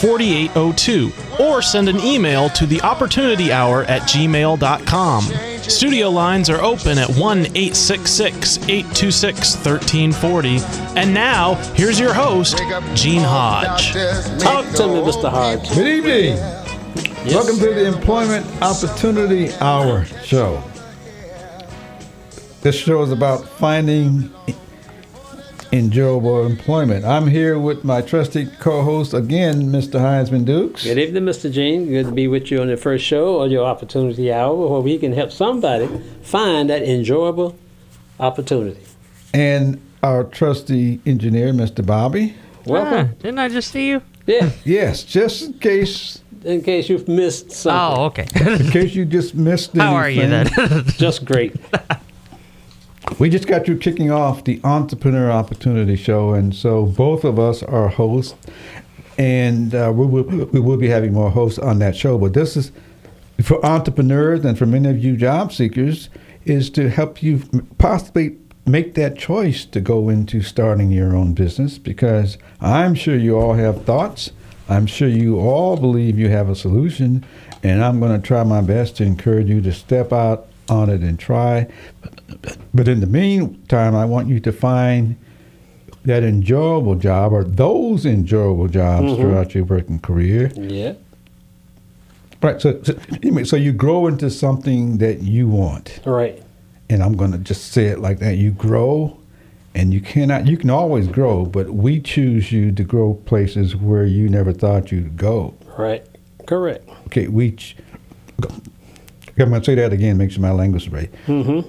4802 or send an email to the opportunity hour at gmail.com. Studio lines are open at 1 866 826 1340. And now, here's your host, Gene Hodge. Talk to me, Mr. Hodge. Good evening. Welcome to the Employment Opportunity Hour show. This show is about finding enjoyable employment. I'm here with my trusty co-host again, Mr. Heisman Dukes. Good evening, Mr. Gene. Good to be with you on the first show of your opportunity hour where we can help somebody find that enjoyable opportunity. And our trusty engineer, Mr. Bobby. Welcome. Ah, didn't I just see you? Yeah, Yes, just in case in case you've missed something. Oh, okay. in case you just missed anything. How are you then? Just great. We just got you kicking off the Entrepreneur Opportunity Show, and so both of us are hosts, and uh, we, will, we will be having more hosts on that show. But this is for entrepreneurs and for many of you job seekers is to help you possibly make that choice to go into starting your own business because I'm sure you all have thoughts. I'm sure you all believe you have a solution, and I'm going to try my best to encourage you to step out on it and try. But in the meantime, I want you to find that enjoyable job or those enjoyable jobs mm-hmm. throughout your working career. Yeah. Right. So, so, anyway, so you grow into something that you want. Right. And I'm going to just say it like that. You grow and you cannot, you can always grow, but we choose you to grow places where you never thought you'd go. Right. Correct. Okay. We, ch- I'm going to say that again, make sure my language is right. Mm-hmm.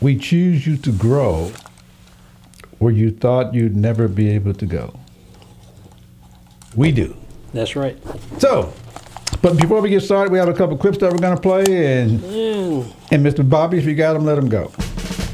We choose you to grow where you thought you'd never be able to go. We do. That's right. So, but before we get started, we have a couple clips that we're going to play, and Mm, and Mr. Bobby, if you got them, let them go.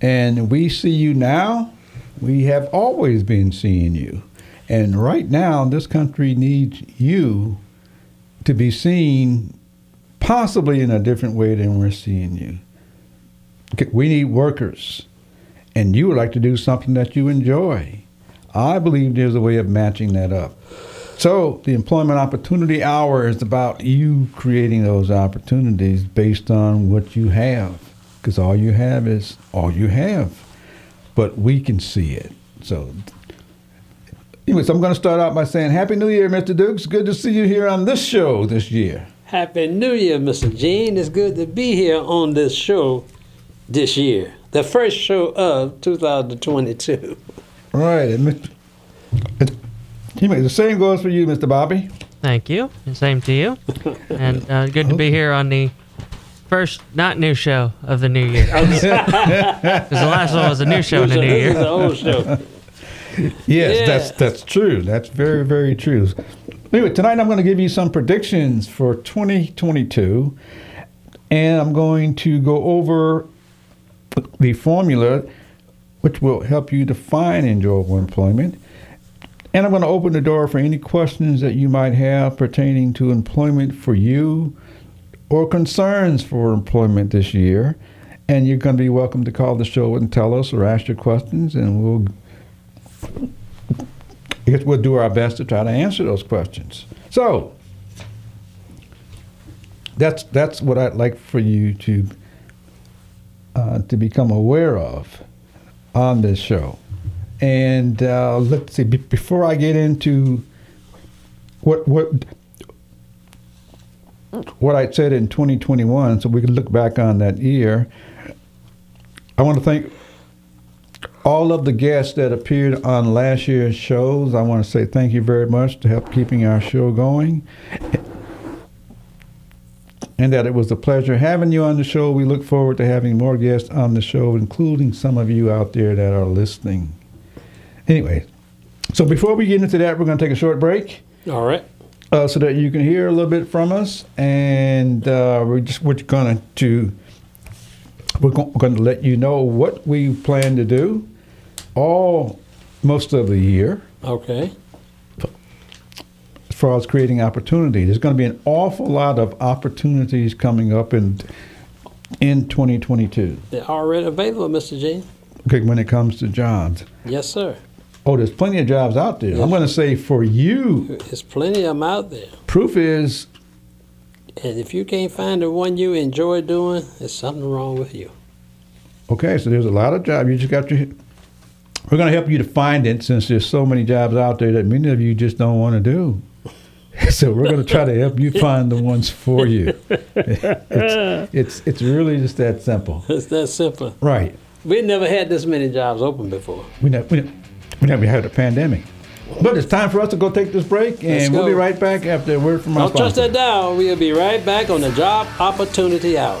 And we see you now. We have always been seeing you. And right now, this country needs you to be seen possibly in a different way than we're seeing you. We need workers. And you would like to do something that you enjoy. I believe there's a way of matching that up. So, the Employment Opportunity Hour is about you creating those opportunities based on what you have. Because all you have is all you have. But we can see it. So, anyways, I'm going to start out by saying Happy New Year, Mr. Dukes. Good to see you here on this show this year. Happy New Year, Mr. Gene. It's good to be here on this show this year, the first show of 2022. Right. And Mr. the same goes for you, Mr. Bobby. Thank you. And same to you. and uh, good to be here on the first not new show of the new year. Because the last one was a new show in the new year. This is old show. yes, Yeah. that's that's true. That's very very true. Anyway, tonight I'm going to give you some predictions for 2022, and I'm going to go over the formula which will help you define enjoyable employment. And I'm going to open the door for any questions that you might have pertaining to employment for you or concerns for employment this year. And you're going to be welcome to call the show and tell us or ask your questions, and we'll I guess we'll do our best to try to answer those questions. So that's that's what I'd like for you to uh, to become aware of on this show. And uh, let's see, be- before I get into what what what I said in 2021, so we can look back on that year, I want to thank all of the guests that appeared on last year's shows. I want to say thank you very much to help keeping our show going. And that it was a pleasure having you on the show. We look forward to having more guests on the show, including some of you out there that are listening. Anyway, so before we get into that, we're going to take a short break All right. Uh, so that you can hear a little bit from us, and uh, we're just we're going to to we're going to let you know what we plan to do all most of the year Okay. as far as creating opportunity. There's going to be an awful lot of opportunities coming up in in 2022. They're already available, Mr. Gene. Okay, when it comes to jobs. Yes, sir. Oh, there's plenty of jobs out there. I'm going to say for you, There's plenty of them out there. proof is And if you can't find the one you enjoy doing, there's something wrong with you. Okay, so there's a lot of jobs. You just got to. We're going to help you to find it since there's so many jobs out there that many of you just don't want to do. So we're going to try to help you find the ones for you. It's it's, it's really just that simple. It's that simple. Right. We never had this many jobs open before. We never, we, never, we never had a pandemic. But it's time for us to go take this break, and we'll be right back after a word from our Don't trust sponsor. that dial. We'll be right back on the Job Opportunity Hour.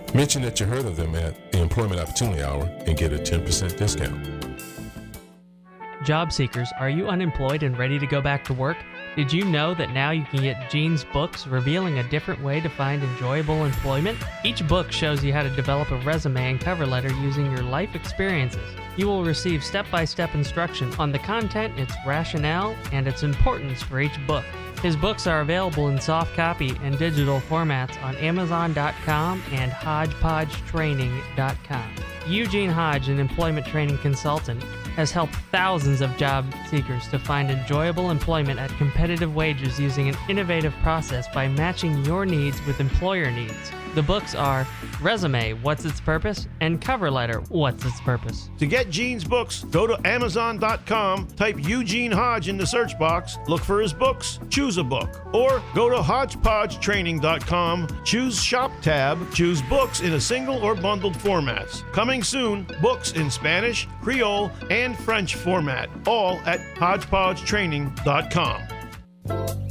Mention that you heard of them at the Employment Opportunity Hour and get a 10% discount. Job seekers, are you unemployed and ready to go back to work? Did you know that now you can get Gene's books revealing a different way to find enjoyable employment? Each book shows you how to develop a resume and cover letter using your life experiences. You will receive step by step instruction on the content, its rationale, and its importance for each book. His books are available in soft copy and digital formats on Amazon.com and HodgepodgeTraining.com. Eugene Hodge, an employment training consultant, has helped thousands of job seekers to find enjoyable employment at competitive wages using an innovative process by matching your needs with employer needs. The books are Resume, What's Its Purpose? and Cover Letter, What's Its Purpose? To get Gene's books, go to Amazon.com, type Eugene Hodge in the search box, look for his books, choose a book. Or go to HodgepodgeTraining.com, choose Shop tab, choose books in a single or bundled formats. Coming soon, books in Spanish, Creole, and French format, all at HodgepodgeTraining.com.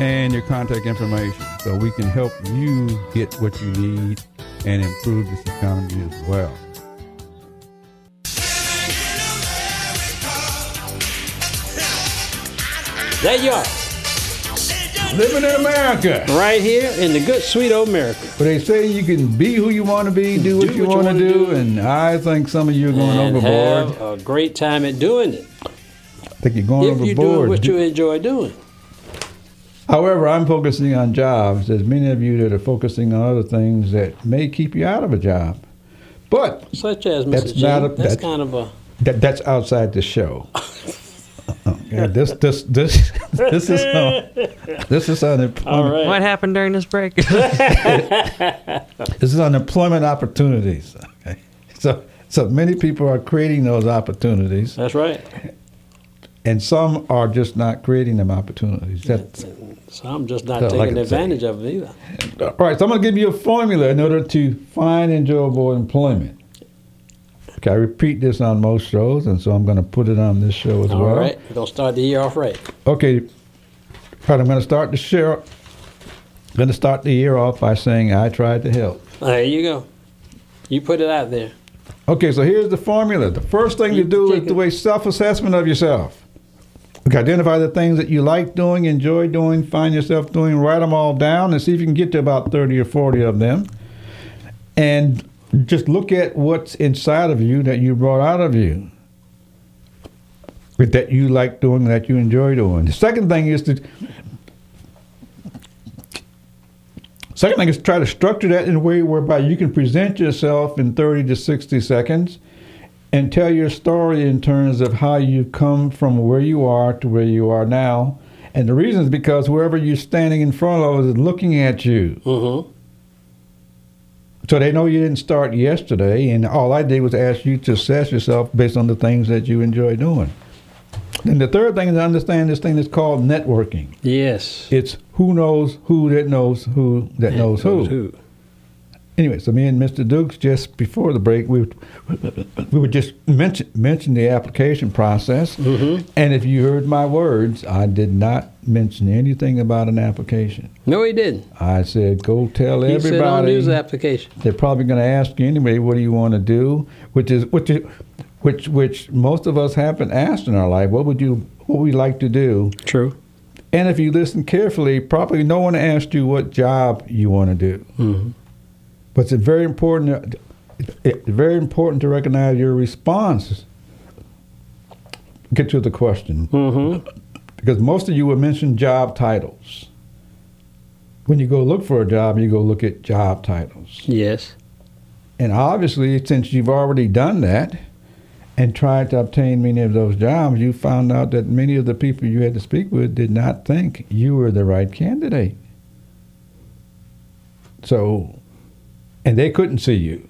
and your contact information so we can help you get what you need and improve this economy as well. There you are, Living in America. right here in the good, sweet old America. But they say you can be who you want to be, do what Do you you want to do, do. and I think some of you are going and overboard. have a great time at doing it. I think you're going If you're overboard. doing what you enjoy doing. However, I'm focusing on jobs. There's many of you that are focusing on other things that may keep you out of a job. But Such as Mr. That's G. not a- that's, that's- kind of a that, that's outside the show. Okay, this this this this is on, this is on employment, all right. What happened during this break? this is unemployment opportunities. Okay, so so many people are creating those opportunities, That's right. and some are just not creating them opportunities. That's So I'm just not taking advantage of it either. all right. So I'm going to give you a formula in order to find enjoyable employment. Okay, I repeat this on most shows, and so I'm going to put it on this show as All well. right. We're going to start the year off right. Okay, all right, I'm going to start the show. I'm going to start the year off by saying I tried to help. There you go. You put it out there. Okay, so here's the formula. The first thing to do is do a self-assessment of yourself. Okay, identify the things that you like doing, enjoy doing, find yourself doing, write them all down, and see if you can get to about 30 or 40 of them. And just look at what's inside of you that you brought out of you. That you like doing, that you enjoy doing. The second thing is to Second thing is try to structure that in a way whereby you can present yourself in 30 to 60 seconds and tell your story in terms of how you come from where you are to where you are now. And the reason is because whoever you're standing in front of is looking at you. Mm-hmm. So they know you didn't start yesterday, and all I did was ask you to assess yourself based on the things that you enjoy doing. And the third thing is to understand this thing that's called networking. Yes. It's who knows who that knows who that knows who. Anyway, so me and Mr. Dukes just before the break, we would, we would just mention mention the application process. Mm-hmm. And if you heard my words, I did not mention anything about an application. No, he didn't. I said, go tell He said on everybody. news application. They're probably going to ask you anyway, what do you want to do? Which is which is which which most of us haven't asked in our life. What would you what would you like to do? True. And if you listen carefully, probably no one asked you what job you want to do. Mhm. But it's very important. It's very important to recognize your response. Get to the question Mm-hmm. because most of you will mention job titles. When you go look for a job, you go look at job titles. Yes. And obviously, since you've already done that and tried to obtain many of those jobs, you found out that many of the people you had to speak with did not think you were the right candidate. So, and they couldn't see you.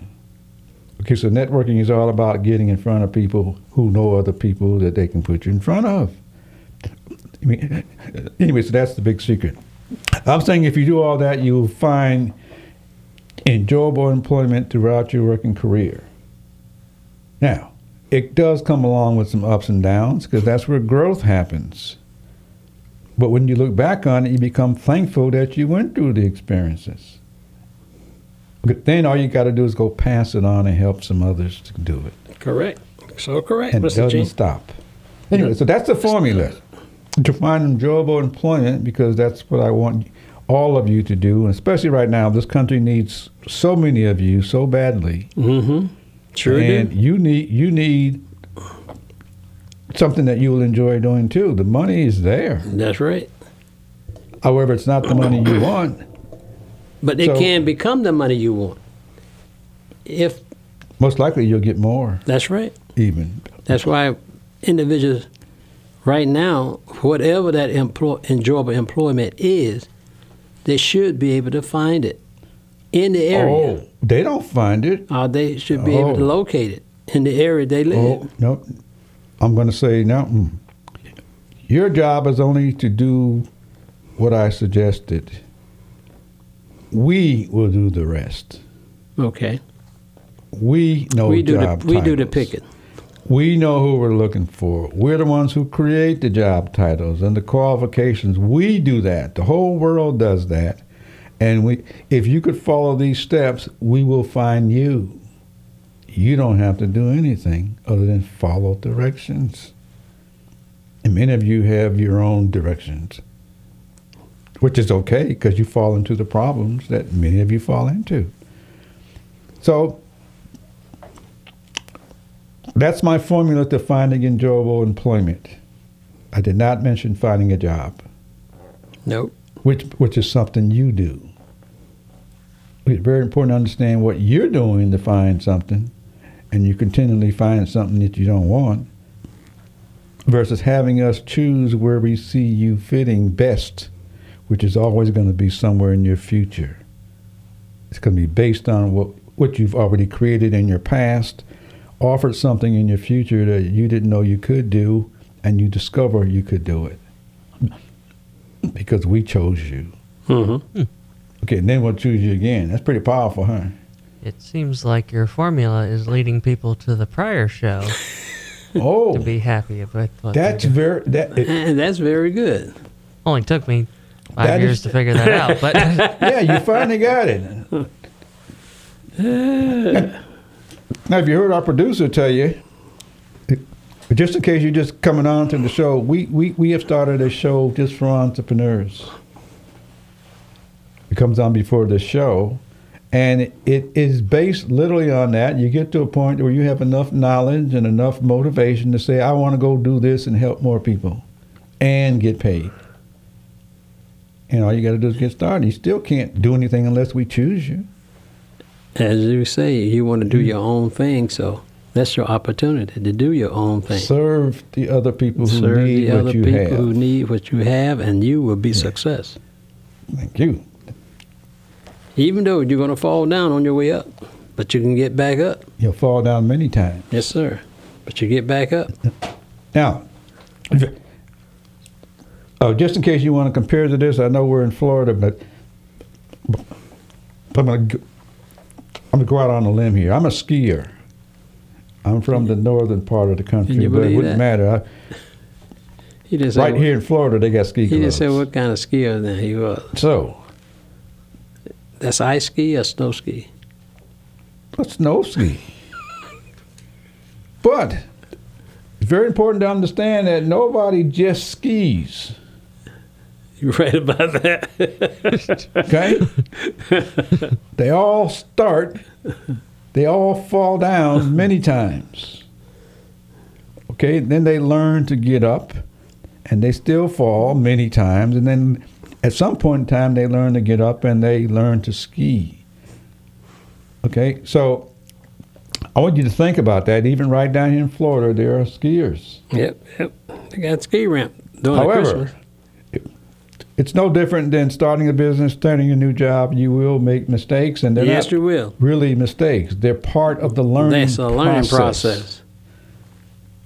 Okay, so networking is all about getting in front of people who know other people that they can put you in front of. I mean, anyway, so that's the big secret. I'm saying if you do all that, you'll find enjoyable employment throughout your working career. Now, it does come along with some ups and downs because that's where growth happens. But when you look back on it, you become thankful that you went through the experiences. But then all you got to do is go pass it on and help some others to do it. Correct. So correct, And Mr. doesn't Gene. stop. Anyway, so that's the formula to find enjoyable employment because that's what I want all of you to do. And especially right now, this country needs so many of you so badly. Mm-hmm. Sure and do. you need you need something that you will enjoy doing too. The money is there. That's right. However, it's not the money you want. But it So- can become the money you want. If Most likely, you'll get more that's right. even. That's why individuals right now, whatever that employ, enjoyable employment is, they should be able to find it in the area. Oh, they don't find it. Or they should be able to Oh. locate it in the area they live. Oh no, I'm going to say now. mm. Your job is only to do what I suggested. We will do the rest. Okay. We know we do the we do the picking. We know who we're looking for. We're the ones who create the job titles and the qualifications. We do that. The whole world does that. And we if you could follow these steps, we will find you. You don't have to do anything other than follow directions. And many of you have your own directions, which is okay because you fall into the problems that many of you fall into. So that's my formula to finding enjoyable employment. I did not mention finding a job, Nope. which which is something you do. It's very important to understand what you're doing to find something, and you continually find something that you don't want, versus having us choose where we see you fitting best, which is always going to be somewhere in your future. It's going to be based on what what you've already created in your past, offered something in your future that you didn't know you could do, and you discover you could do it because we chose you. Mm-hmm. Okay, and then we'll choose you again. That's pretty powerful, huh? It seems like your formula is leading people to the prior show Oh, to be happy with what that's very that. It, And that's very good. Only took me five That years is- to figure that out, but yeah, you finally got it. now, if you heard our producer tell you, just in case you're just coming on to the show, we, we, we have started a show just for entrepreneurs. It comes on before the show, and it is based literally on that. You get to a point where you have enough knowledge and enough motivation to say, I want to go do this and help more people and get paid. And all you got to do is get started. You still can't do anything unless we choose you. As you say, you want to do mm-hmm. your own thing, so that's your opportunity to do your own thing. Serve the other people who Serve need the what other you people have. who need what you have, and you will be success. Thank you. Even though you're going to fall down on your way up, but you can get back up. You'll fall down many times. Yes, sir. But you get back up. Now, oh, just in case you want to compare to this, I know we're in Florida, but, but I'm going to I'm gonna go out on a limb here. I'm a skier. I'm from the northern part of the country, but it wouldn't that? matter. He didn't I, say right what, here in Florida, they got ski He didn't say what kind of skier then he was. So, That's ice ski or snow ski? snow ski. But it's very important to understand that nobody just skis. You right about that? Okay? they all start, they all fall down many times. Okay? Then they learn to get up, and they still fall many times. And then at some point in time, they learn to get up and they learn to ski. Okay? So I want you to think about that. Even right down here in Florida, there are skiers. yep, yep. They got a ski ramp However, Christmas. It's no different than starting a business, starting a new job. You will make mistakes, and they're Yes, not you will. really mistakes. They're part of the learning That's a learning process.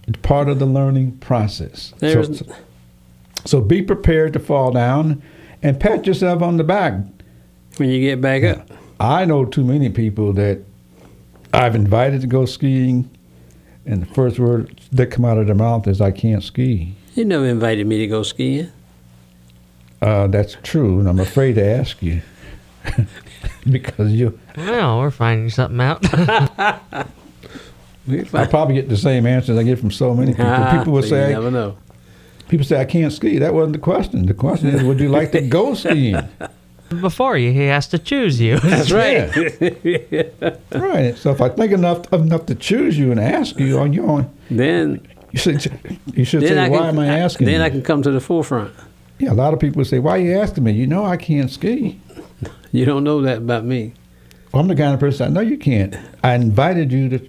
It's part of the learning process. There's- So, so be prepared to fall down and pat yourself on the back. When you get back up. I know too many people that I've invited to go skiing, and the first word that come out of their mouth is, "I can't ski." You never invited me to go skiing. Uh, that's true, and I'm afraid to ask you because you. Well, we're finding something out. I probably get the same answers I get from so many people. People will you say, never know. "People say I can't ski." That wasn't the question. The question is, would you like to go skiing? Before you, he has to choose you. That's right. Right. So if I think enough enough to choose you and ask you on your own, then you should you should then say, I "Why can, am I asking?" Then you? I can come to the forefront. Yeah, a lot of people say, "Why are you asking me?" You know, I can't ski. You don't know that about me. Well, I'm the kind of person I know you can't. I invited you to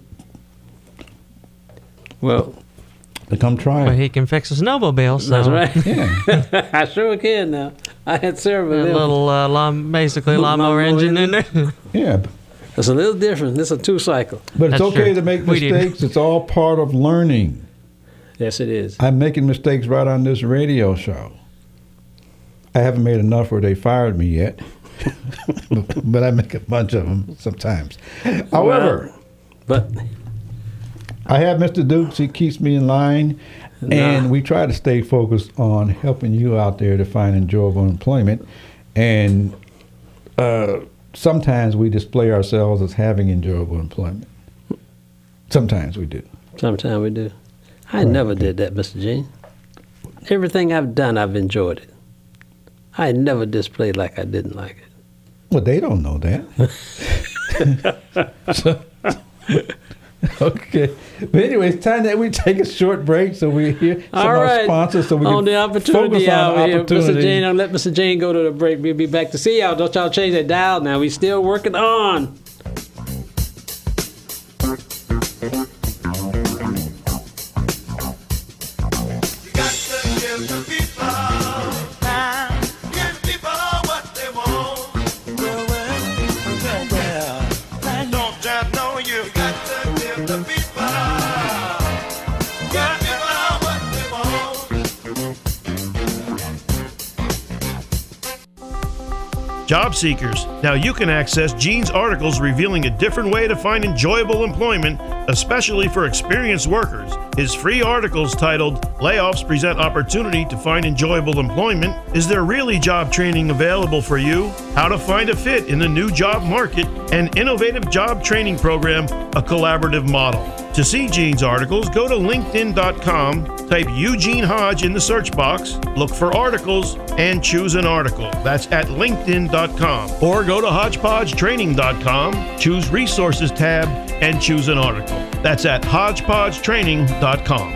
Well, to come try But he can fix a snowmobile. So that's right. Yeah. I sure can now. I had several A of them. little uh, lawn, basically lawnmower Lawnmower engine in there. Yeah. It's a little different. This is a two cycle. But it's That's okay true. to make mistakes. It's all part of learning. Yes, it is. I'm making mistakes right on this radio show. I haven't made enough where they fired me yet, but I make a bunch of them sometimes. However, But I have Mr. Dukes. He keeps me in line, and we try to stay focused on helping you out there to find enjoyable employment. And uh, sometimes we display ourselves as having enjoyable employment. Sometimes we do. sometimes we do. I never did that, Mr. Gene. Everything I've done, I've enjoyed it. I never displayed like I didn't like it. Well, they don't know that. So- okay. But anyway, it's time that we take a short break so we hear some All of our sponsors so we on can the opportunity focus on hour here, Mr. opportunity. Jane. I'll let Mr. Jane go to the break. We'll be back to see y'all. Don't y'all change that dial now. We still working on. Job seekers. Now you can access Gene's articles revealing a different way to find enjoyable employment, especially for experienced workers. His free articles titled Layoffs Present Opportunity to Find Enjoyable Employment Is There Really Job Training Available for You? How to Find a Fit in the New Job Market, an innovative job training program, a collaborative model. To see Gene's articles, go to LinkedIn.com, type Eugene Hodge in the search box, look for articles, and choose an article. That's at LinkedIn.com. Or go to HodgepodgeTraining.com, choose Resources tab, and choose an article. That's at HodgepodgeTraining.com.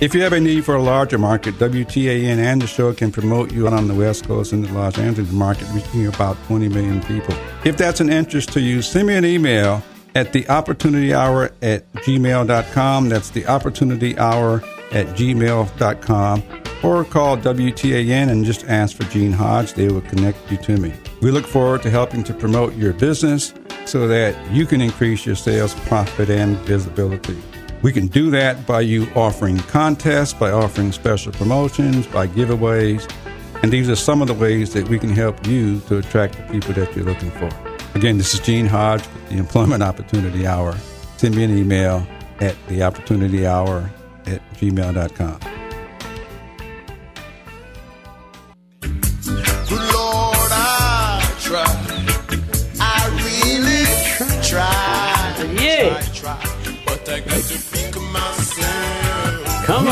If you have a need for a larger market, WTAN and the show can promote you on the West Coast and the Los Angeles market, reaching about 20 million people. If that's an interest to you, send me an email at the opportunity hour at gmail.com. That's the opportunity hour at gmail.com. Or call WTAN and just ask for Gene Hodge. They will connect you to me. We look forward to helping to promote your business so that you can increase your sales, profit, and visibility. We can do that by you offering contests, by offering special promotions, by giveaways. And these are some of the ways that we can help you to attract the people that you're looking for. Again, this is Gene Hodge with the Employment Opportunity Hour. Send me an email at theopportunityhour at gmail.com.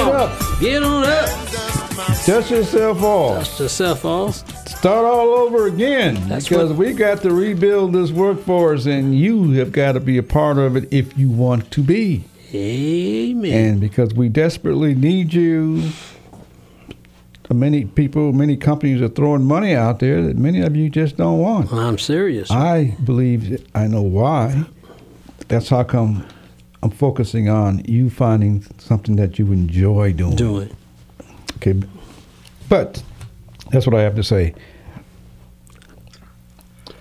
on. up. Get on up. Dust. Dust yourself off. Dust yourself off. Start all over again That's because what- we got to rebuild this workforce, and you have got to be a part of it if you want to be. Amen. And because we desperately need you, many people, many companies are throwing money out there that many of you just don't want. I'm serious. I believe I know why. That's how come I'm focusing on you finding something that you enjoy doing. doing. Okay. But that's what I have to say.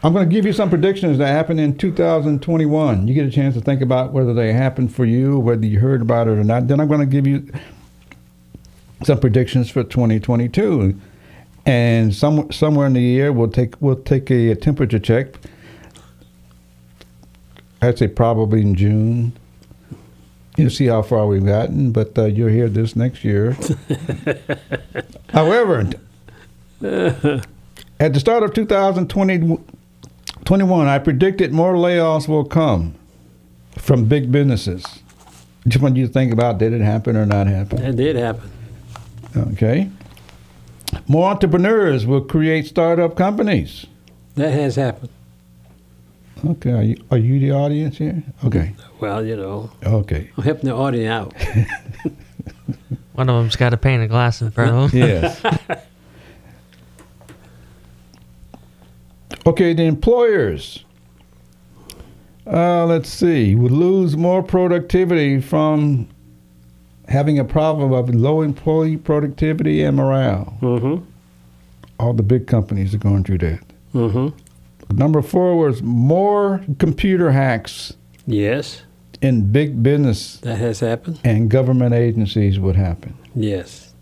I'm going to give you some predictions that happened in 2021. You get a chance to think about whether they happened for you, whether you heard about it or not. Then I'm going to give you some predictions for 2022. And some, somewhere in the year, we'll take we'll take a, temperature check. I'd say probably in June. You know, see how far we've gotten, but uh, you'll hear this next year. However, at the start of 2021, I predicted more layoffs will come from big businesses. Just want you to think about did it happen or not happen? That did happen. Okay. More entrepreneurs will create startup companies. That has happened. Okay. Are you, are you the audience here? Okay. Well, you know, Okay. I'm helping the audience out. One of them's got a pane of glass in front of him. Yes. okay, the employers. Uh, let's see. Would lose more productivity from having a problem of low employee productivity and morale. Mm-hmm. All the big companies are going through that. Mm-hmm. Number four was more computer hacks Yes, in big business that has happened. and government agencies would happen. Yes.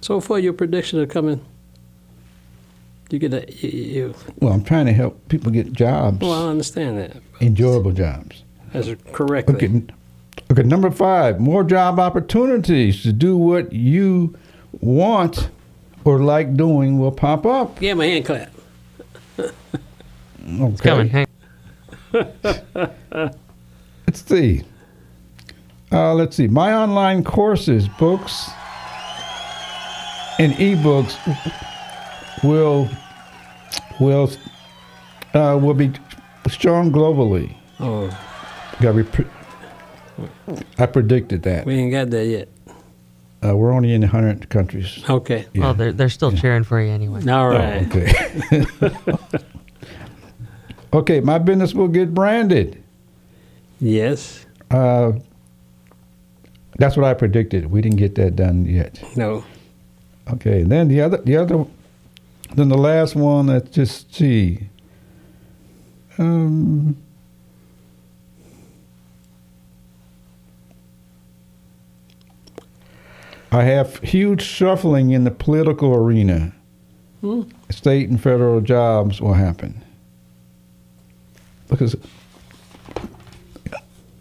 So far, your predictions are coming. You get a, you, you, Well, I'm trying to help people get jobs, well, I understand that. enjoyable jobs. That's correct. Okay. Okay, number five, more job opportunities to do what you want or like doing will pop up. Yeah, my hand clap. Okay. Coming. Hang- Let's see. Uh, let's see. My online courses, books, and ebooks will will uh, will be strong globally. Oh, Got to pre- I predicted that. we ain't got that yet. Uh, we're only in 100 countries. Okay. Well, they're, they're still cheering for you anyway. All right. Okay. okay, my business will get branded. Yes. Uh, that's what I predicted. We didn't get that done yet. No. Okay, then the other the other then the last one, let's just see. Um, I have huge shuffling in the political arena. Hmm. State and federal jobs will happen. Because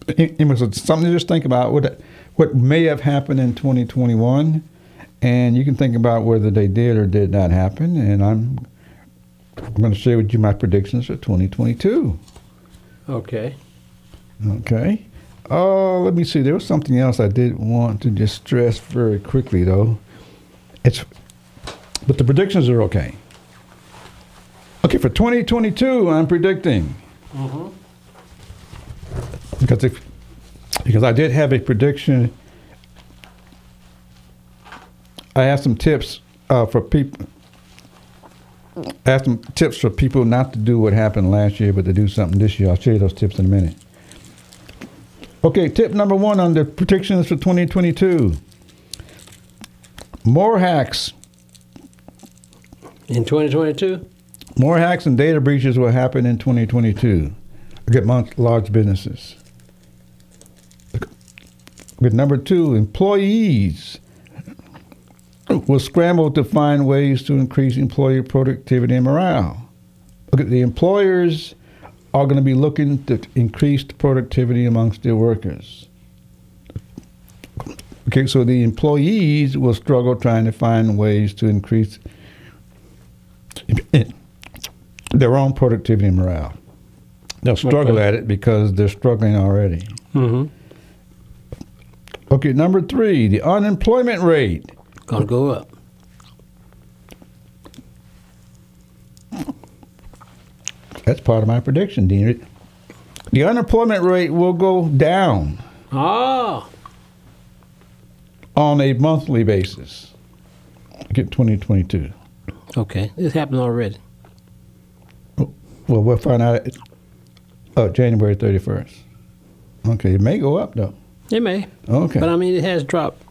it, it was something to just think about what what may have happened in 2021, and you can think about whether they did or did not happen. And I'm I'm going to share with you my predictions for 2022. Okay. Okay. Uh, let me see. There was something else I did want to just stress very quickly, though. It's, but the predictions are okay. Okay, for 2022, I'm predicting. Because if, because I did have a prediction. I have some tips uh, for people. I some tips for people not to do what happened last year, but to do something this year. I'll share those tips in a minute. Okay, tip number one on the predictions for 2022. More hacks. In 2022? More hacks and data breaches will happen in 2022. Okay, amongst large businesses. Okay, number two, employees will scramble to find ways to increase employee productivity and morale. Look at the employers are going to be looking to increase productivity amongst their workers. Okay, so the employees will struggle trying to find ways to increase their own productivity and morale. They'll struggle at it because they're struggling already. Mm-hmm. Okay, number three, the unemployment rate. Gonna go up. That's part of my prediction, Dean. The unemployment rate will go down Ah, on a monthly basis. Get 2022. okay. This happened already. Well, we'll find out uh, January 31st. Okay, it may go up though. It may, Okay. but I mean, it has dropped.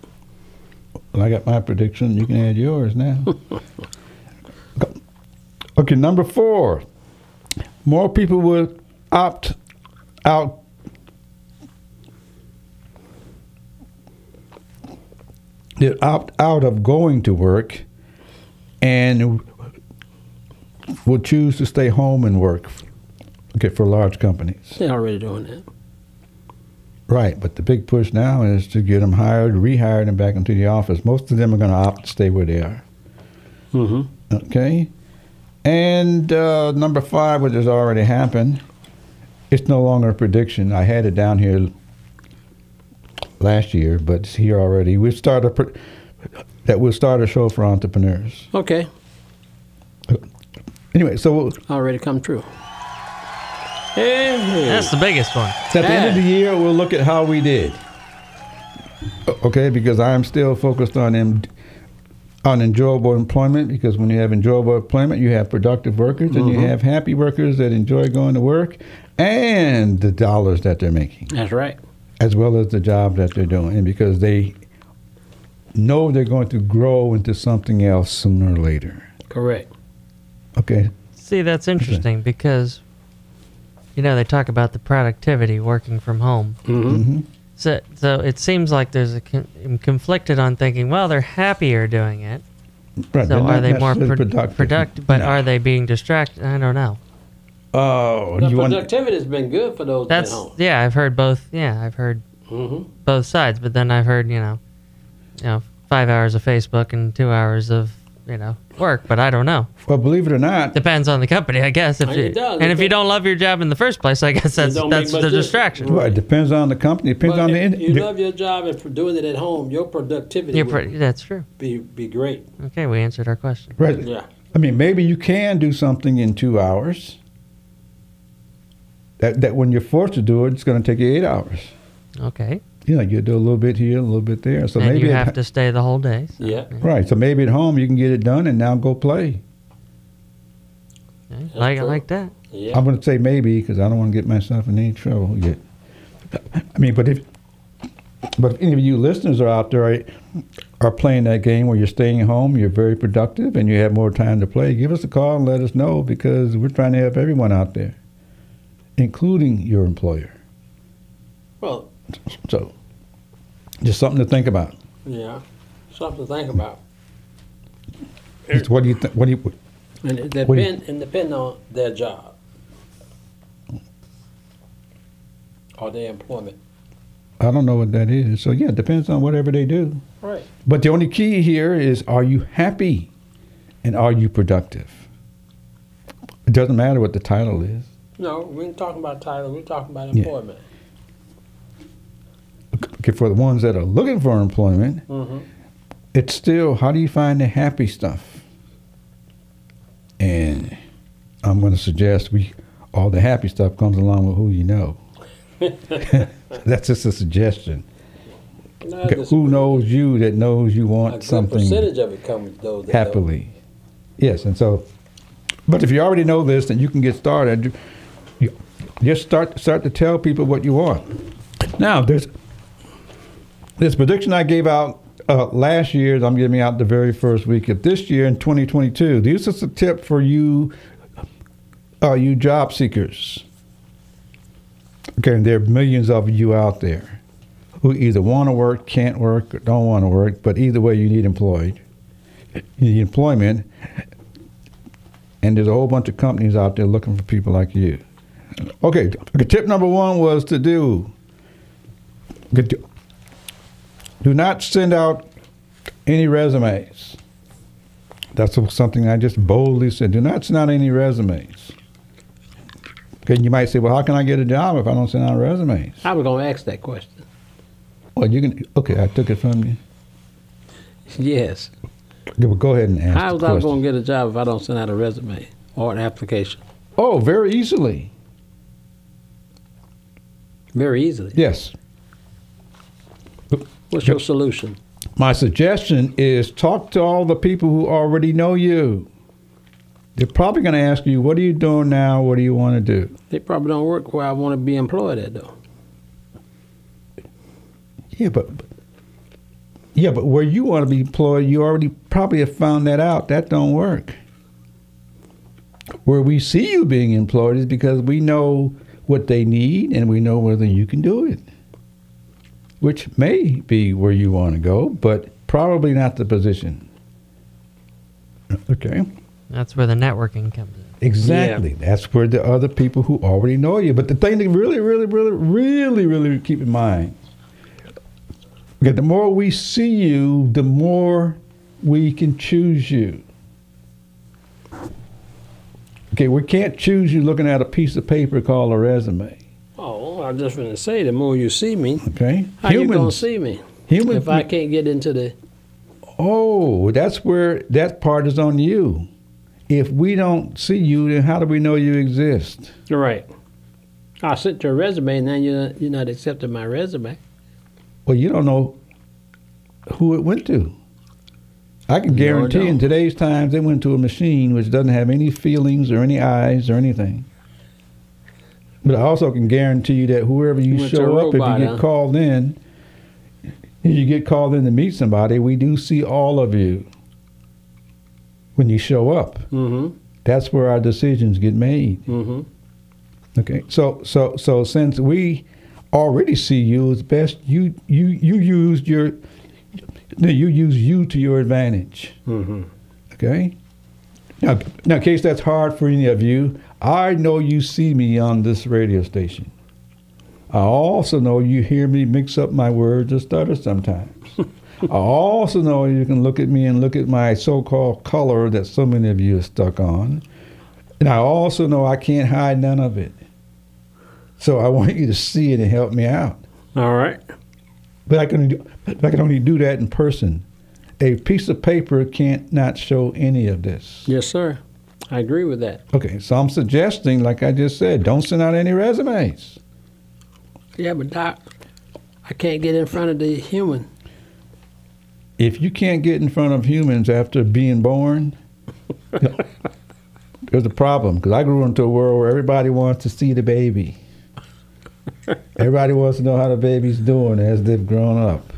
Well, I got my prediction. You can add yours now. okay, number four. More people will opt out. They opt out of going to work and will choose to stay home and work. Okay, for large companies. They're already doing that. Right, but the big push now is to get them hired, rehired, and back into the office. Most of them are going to opt to stay where they are. Mm-hmm. Okay, and uh, number five, which has already happened, it's no longer a prediction. I had it down here last year, but it's here already. We start a pr- that will start a show for entrepreneurs. Okay, Anyway, so already come true. Hey, That's the biggest one. at the end of the year, we'll look at how we did. Okay, because I'm still focused on em- on enjoyable employment. Because when you have enjoyable employment, you have productive workers, and you mm-hmm. have happy workers that enjoy going to work, and the dollars that they're making, that's right. as well as the job that they're doing, and because they know they're going to grow into something else sooner or later. Correct. Okay, See, that's interesting because, you know, they talk about the productivity working from home. Mm-hmm. So, so it seems like there's a con- I'm conflicted on thinking, well, they're happier doing it. right. So they're they more pro- productive? productive? But No. are they being distracted? I don't know. Oh, The you productivity has been good for those That's at home. yeah. I've heard both. Yeah, I've heard Mm-hmm. both sides. But then I've heard you know, you know, five hours of Facebook and two hours of you know work. But I don't know. Well, believe it or not, Depends on the company, I guess. If It you, does. and if you don't love your job in the first place, I guess that's that's the difference. distraction. Well, it depends on the company. It depends But on the. if in- you the- love your job and for doing it at home, your productivity You're would that's true. be be great. Okay, we answered our question. right. Yeah. I mean, maybe you can do something in two hours. That that when you're forced to do it, it's going to take you eight hours. Okay, You know, you do a little bit here, a little bit there. So and maybe you at- have to stay the whole day. so- Yeah. right. So maybe at home you can get it done and now go play. Okay, Like I true. like that. Yeah. I'm going to say maybe because I don't want to get myself in any trouble yet. I mean, but if but if any of you listeners are out there, are, are playing that game where you're staying home, you're very productive, and you have more time to play, give us a call and let us know because we're trying to help everyone out there, including your employer. Well, So, just something to think about. yeah, something to think about. Just what do you think? What do you? And it What do you- depend, and depend on their job. Or their employment. I don't know what that is. So yeah, it depends on whatever they do. Right. But the only key here is: Are you happy, and are you productive? It doesn't matter what the title is. No, we ain't talking about title, we're talking about Yeah. employment. For the ones that are looking for employment, Mm-hmm. it's still how do you find the happy stuff? And I'm going to suggest we all the happy stuff comes along with who you know. That's just a suggestion. No, who knows you that knows you want something percentage of it comes with those that don't. happily? Yes, and so, but if you already know this, then you can get started. You, just start start to tell people what you want. Now, there's this prediction I gave out uh, last year. I'm giving out the very first week of this year in 2022. This is a tip for you, uh, you job seekers. Okay, and there are millions of you out there who either want to work, can't work, or don't want to work. But either way, you need employed. You need employment, and there's a whole bunch of companies out there looking for people like you. Okay, okay, tip number one was to do. Do not send out any resumes. That's something I just boldly said. Do not send out any resumes. Okay, you might say, well, how can I get a job if I don't send out resumes? I was gonna ask that question. Well, you can. Okay, I took it from you. Yes. Okay, well, go ahead and ask How was I gonna get a job if I don't send out a resume or an application? Oh, very easily. Very easily. Yes. What's your solution? My suggestion is talk to all the people who already know you. They're probably going to ask you, "What are you doing now? What do you want to do?" They probably don't work where I want to be employed at though. Yeah, but yeah, but where you want to be employed, you already probably have found that out. That don't work. Where we see you being employed is because we know what they need and we know whether you can do it. Which may be where you want to go, but probably not the position. Okay. That's where the networking comes in. Exactly. That's where the other people who already know you. But the thing to really, really, really, really, really keep in mind, okay, the more we see you, the more we can choose you. Okay, we can't choose you looking at a piece of paper called a resume. I was just gonna say, the more you see me, Okay, how you gonna see me? humans. If I can't get into the oh, that's where that part is on you. If we don't see you, then how do we know you exist? right, I sent your resume, and then you're you're not accepting my resume. Well, you don't know who it went to. I can No, I guarantee in today's times they went to a machine which doesn't have any feelings or any eyes or anything. But I also can guarantee you that whoever you show up, if you get huh? called in, if you get called in to meet somebody, we do see all of you when you show up. Mm-hmm. That's where our decisions get made. Mm-hmm. Okay, so so so since we already see you, it's best you you you used your you use you to your advantage. Mm-hmm. Okay. Now, now, in case that's hard for any of you, I know you see me on this radio station. I also know you hear me mix up my words or stutter sometimes. I also know you can look at me and look at my so-called color that so many of you are stuck on. And I also know I can't hide none of it. So I want you to see it and help me out. All right. But I can, do- I can only do that in person. A piece of paper can't not show any of this. Yes, sir. I agree with that. Okay, so I'm suggesting, like I just said, don't send out any resumes. Yeah, but doc, I can't get in front of the human. If you can't get in front of humans after being born, there's a problem. Because I grew into a world where everybody wants to see the baby. everybody wants to know how the baby's doing as they've grown up.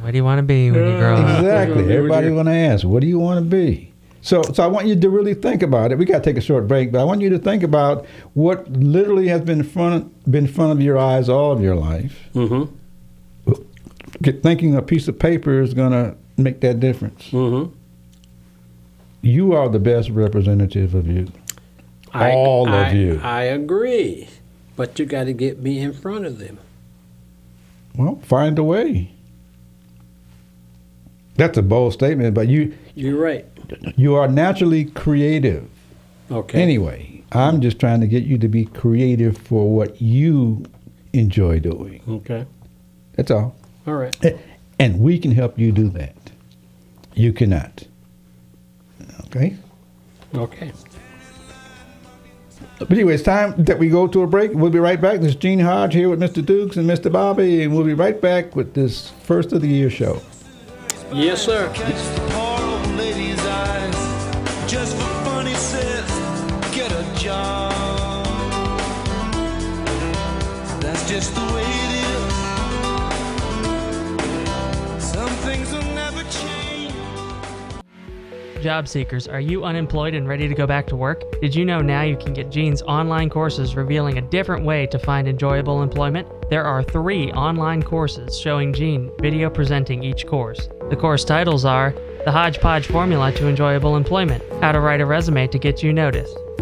What do you want to be when you grow up? Exactly. Everybody want to ask, what do you want to be? So, so I want you to really think about it. We got to take a short break, but I want you to think about what literally has been in front, been in front of your eyes all of your life. Mm-hmm. Thinking a piece of paper is going to make that difference. Mm-hmm. You are the best representative of you. All of you. I agree, but you got to get me in front of them. Well, find a way. That's a bold statement, but you You're right. You are naturally creative. Okay. Anyway, I'm just trying to get you to be creative for what you enjoy doing. Okay. That's all. All right. And we can help you do that. You cannot. Okay? Okay. But anyway, it's time that we go to a break. We'll be right back. This is Gene Hodge here with Mr. Dukes and Mr. Bobby, and we'll be right back with this first of the year show. Yes, sir. Job seekers, are you unemployed and ready to go back to work? Did you know now you can get Gene's online courses revealing a different way to find enjoyable employment? There are three online courses showing Gene video presenting each course. The course titles are The Hodgepodge Formula to Enjoyable Employment, How to Write a Resume to Get You Noticed,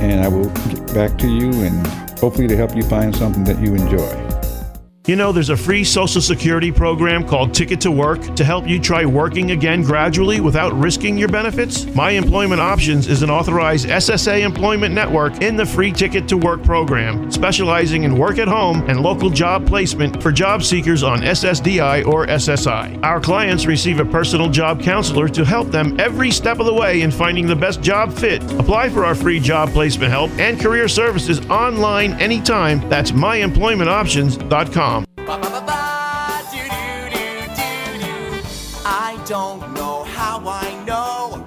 and I will get back to you and hopefully to help you find something that you enjoy. You know, there's a free Social Security program called Ticket to Work to help you try working again gradually without risking your benefits. My Employment Options is an authorized SSA employment network in the free Ticket to Work program, specializing in work at home and local job placement for job seekers on SSDI or SSI. Our clients receive a personal job counselor to help them every step of the way in finding the best job fit. Apply for our free job placement help and career services online anytime. That's myemploymentoptions.com. I don't know how I know,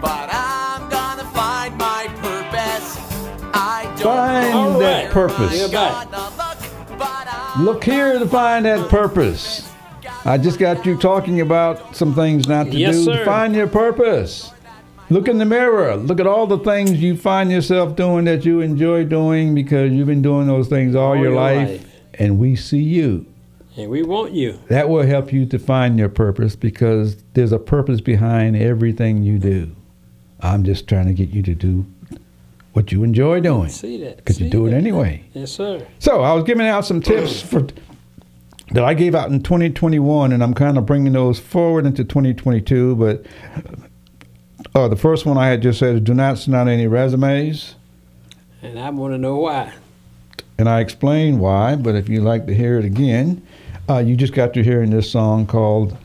but I'm gonna find my purpose. I don't Find know that purpose. Look, Look here to find that purpose. I just got you talking about some things not to Yes, do. sir. Find your purpose. Look in the mirror. Look at all the things you find yourself doing that you enjoy doing because you've been doing those things all, All your, your life, life. And we see you. And we want you. That will help you to find your purpose because there's a purpose behind everything you do. I'm just trying to get you to do what you enjoy doing See that? because you do it anyway. Yes, sir. So I was giving out some tips for that I gave out in 2021, and I'm kind of bringing those forward into 2022. But uh, the first one I had just said is do not send out any resumes, And I want to know why. And I explain why. But if you'd like to hear it again, uh, you just got to hearing this song called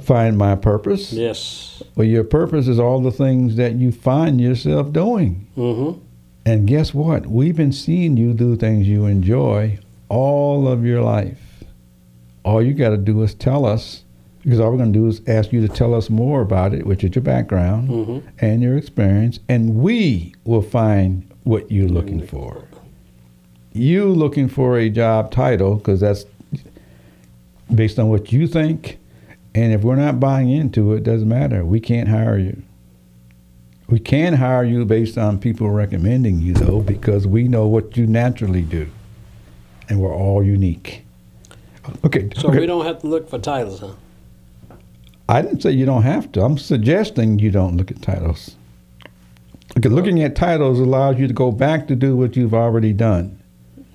"Find My Purpose." Yes. Well, your purpose is all the things that you find yourself doing. Mm-hmm. And guess what? We've been seeing you do things you enjoy all of your life. All you got to do is tell us, because all we're going to do is ask you to tell us more about it, which is your background Mhm. and your experience, and we will find what you're looking for. You looking for a job title, because that's based on what you think And if we're not buying into it, doesn't matter. We can't hire you. We can hire you based on people recommending you, though, because we know what you naturally do. And we're all unique. Okay. So okay. we don't have to look for titles, huh? I didn't say you don't have to. I'm suggesting you don't look at titles. Because looking at titles allows you to go back to do what you've already done.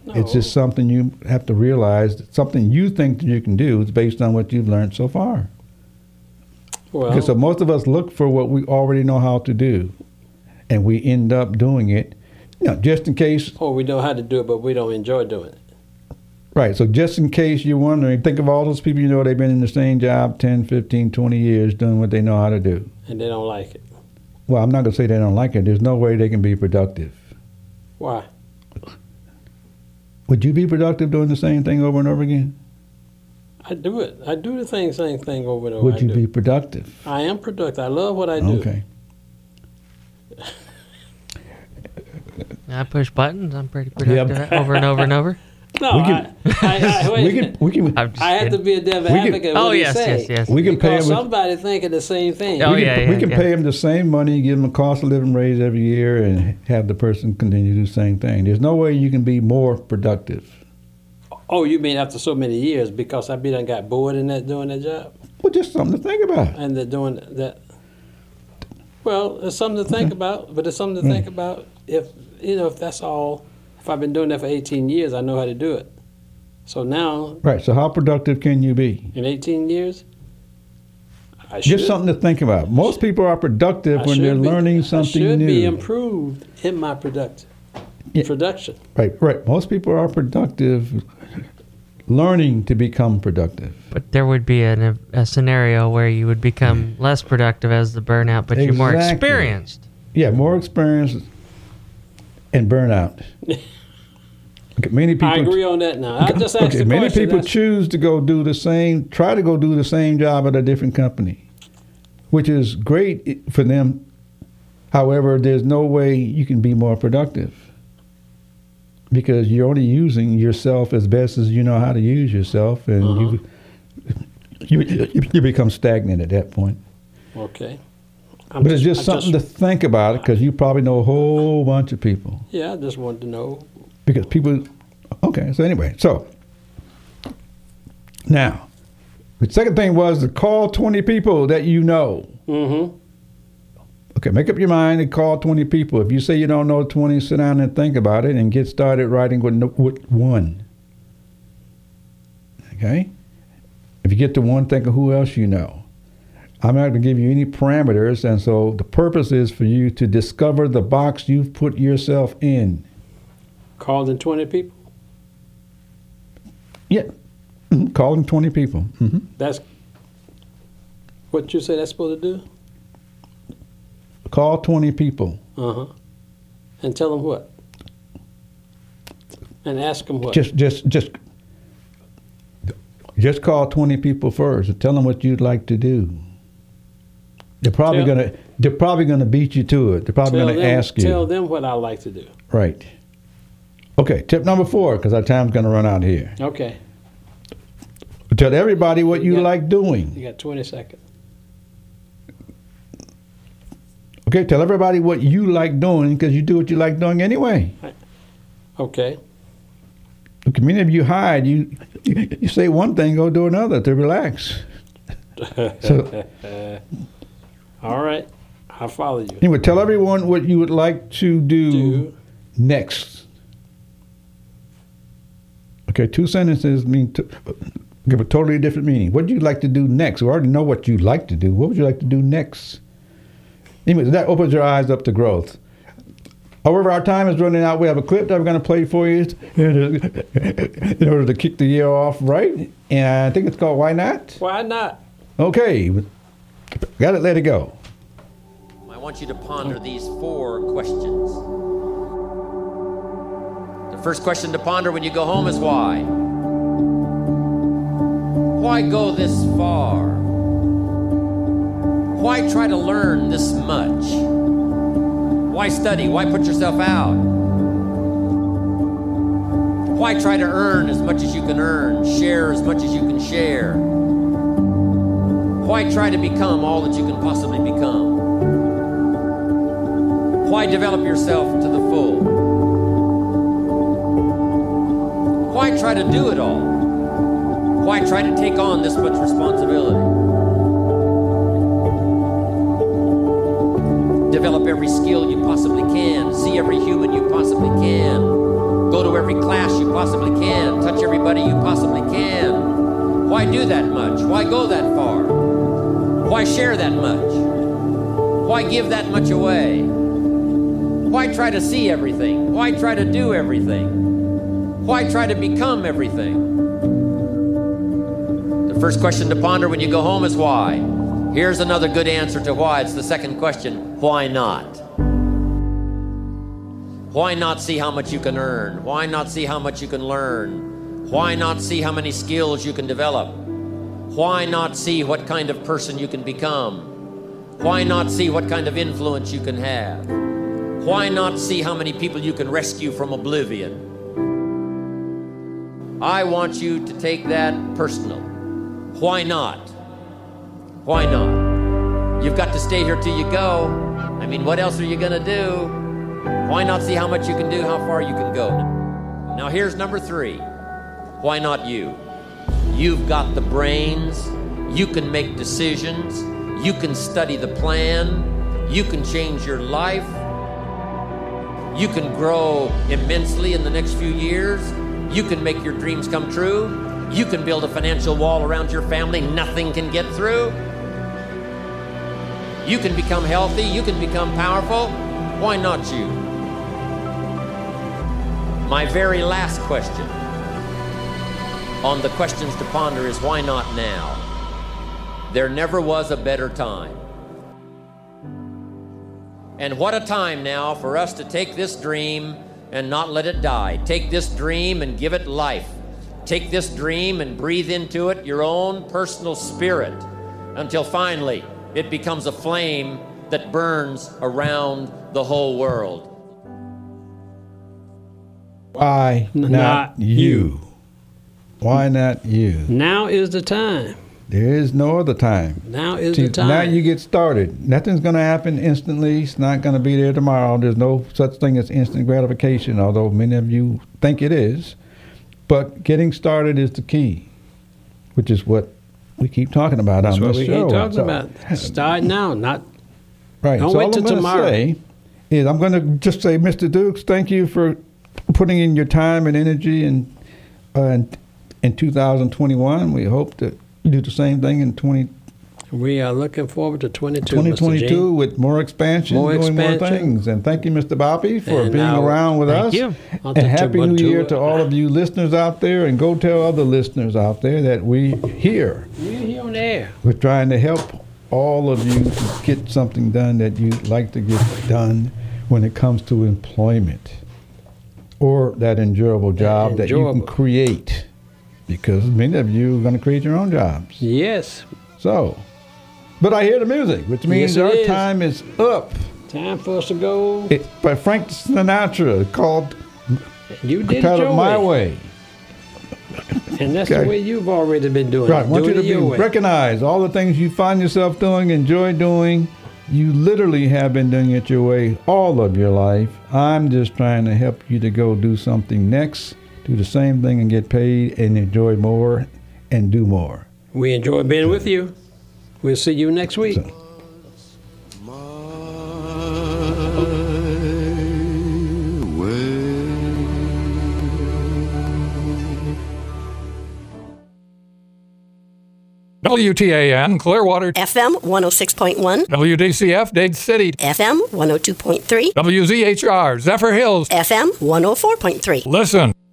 It's just something you have to realize that something you think that you can do is based on what you've learned so far. Well, Because so most of us look for what we already know how to do, and we end up doing it. You know, just in case, or we know how to do it, but we don't enjoy doing it. right? So just in case you're wondering, think of all those people you know they've been in the same job 10, 15, 20 years doing what they know how to do. And they don't like it. Well, I'm not going to say they don't like it. There's no way they can be productive. Why? Would you be productive doing the same thing over and over again? I do it. I do the thing, same thing over and over. Again. Would you be productive? I am productive. I love what I do. Okay. I push buttons. I'm pretty productive over and over and over. No, We can- I, I, I. We can we can I'm just I have to be a devil We can- advocate. Oh what do you yes, say? yes, yes. we can pay Because them. somebody thinking the same thing. Oh, we yeah, can, we yeah, can yeah. pay them the same money, give them a cost of living raise every year, and have the person continue to do the same thing. There's no way you can be more productive. Oh, you mean after so many years because I be done got bored in that doing that job Well, just something to think about. and they're doing that. Well, it's something to think about, but it's something to Mm. think about if you know if that's all. If I've been doing that for 18 years, I know how to do it. So now, Right. So how productive can you be? in 18 years, I should, Just something to think about. Most people are productive I when they're be- learning I something should new. be improved in my productive Yeah. production. right. Right. Most people are productive, learning to become productive. But there would be an, a scenario where you would become less productive as the burnout, but you're more experienced. Yeah. More experience and burnout. Okay, many people. I agree on that now. I just asked okay, many question. people That's- choose to go do the same, try to go do the same job at a different company, which is great for them. However, there's no way you can be more productive because you're only using yourself as best as you know how to use yourself, and Uh-huh. you, you you become stagnant at that point. Okay. I'm But it's just I something to think about because you probably know a whole bunch of people. Yeah, I just wanted to know. because people okay so anyway so now the second thing was to call 20 people that you know Mm-hmm. okay make up your mind and call 20 people if you say you don't know 20 sit down and think about it and get started writing with, no- with one okay if you get to one think of who else you know i'm not going to give you any parameters and so the purpose is for you to discover the box you've put yourself in Called in 20 people. Yeah. Mhm. Calling 20 people. hmm That's what you say that's supposed to do? Call 20 people. Uh huh. And tell them what? And ask them what? Just, just, just, just call 20 people first and tell them what you'd like to do. They're probably Tell- gonna, they're probably gonna beat you to it. They're probably gonna them, ask you. Tell them what I like to do. Right. Okay. Tip number four, because our time's gonna run out here. Okay. Tell everybody what you Yeah. like doing. You got 20 seconds. Okay. Tell everybody what you like doing because you do what you like doing anyway. Okay. Look, many of you hide. You, you you say one thing, go do another to relax. So All right. I'll follow you. anyway, tell everyone what you would like to do, Do. next. Okay, two sentences mean to, give a totally different meaning. What would you like to do next? We already know what you like to do. What would you like to do next? Anyway, that opens your eyes up to growth. However, our time is running out. We have a clip that we're going to play for you uh, in order to kick the year off right. And I think it's called Why Not? Why not? Okay, got it, let it go. I want you to ponder these four questions. The first question to ponder when you go home is why? Why go this far? Why try to learn this much? Why study? Why put yourself out? Why try to earn as much as you can earn, share as much as you can share? Why try to become all that you can possibly become? Why develop yourself to the full? Why try to do it all? Why try to take on this much responsibility? Develop every skill you possibly can. See every human you possibly can. Go to every class you possibly can. Touch everybody you possibly can. Why do that much? Why go that far? Why share that much? Why give that much away? Why try to see everything? Why try to do everything? Why try to become everything? The first question to ponder when you go home is why. Here's another good answer to why. It's the second question why not? Why not see how much you can earn? Why not see how much you can learn? Why not see how many skills you can develop? Why not see what kind of person you can become? Why not see what kind of influence you can have? Why not see how many people you can rescue from oblivion? I want you to take that personal. Why not? Why not? You've got to stay here till you go. I mean, what else are you going to do? Why not see how much you can do, how far you can go? Now, here's number three. Why not you? You've got the brains. You can make decisions. You can study the plan. You can change your life. You can grow immensely in the next few years. You can make your dreams come true. You can build a financial wall around your family nothing can get through. You can become healthy. You can become powerful. Why not you? My very last question on the questions to ponder is why not now? There never was a better time. And what a time now for us to take this dream and not let it die. Take this dream and give it life. Take this dream and breathe into it your own personal spirit until finally it becomes a flame that burns around the whole world. Why not, Not you? Why not you? Now is the time. There is no other time. Now is the time. Now you get started. Nothing's going to happen instantly. It's not going to be there tomorrow. There's no such thing as instant gratification, although many of you think it is. But getting started is the key, which is what we keep talking about That's on what this we show. keep talking So- about. Start now, not Right. Don't so wait all till I'm tomorrow. Say is I'm going to just say, Mr. Dukes, thank you for putting in your time and energy in uh, in, in 2021. We hope to do the same thing in 20, We are looking forward to 22, Mr. 2022 Gene. with more expansion, More doing more things. And thank you, Mr. Bobby, for And being now- around with Thank us. you. I'll And happy New. Year to uh, all of you listeners out there, and go tell other listeners out there that we here. We're here on the air. We're trying to help all of you to get something done that you'd like to get done when it comes to employment or that enjoyable job that you can create because many of you are going to create your own jobs. Yes. So, but I hear the music, which means Yes, our is. time is up. Time for us to go. By Frank Sinatra called You did it your My way. Way. And that's Okay. the way you've already been doing Right. it. I want Do you to be recognize all the things you find yourself doing, enjoy doing. You literally have been doing it your way all of your life. I'm just trying to help you to go do something next, do the same thing and get paid and enjoy more and do more. We enjoy being with you. We'll see you next week. WTAN Clearwater, FM 106.1, WDCF Dade City, FM 102.3, WZHR Zephyrhills. FM 104.3. Listen.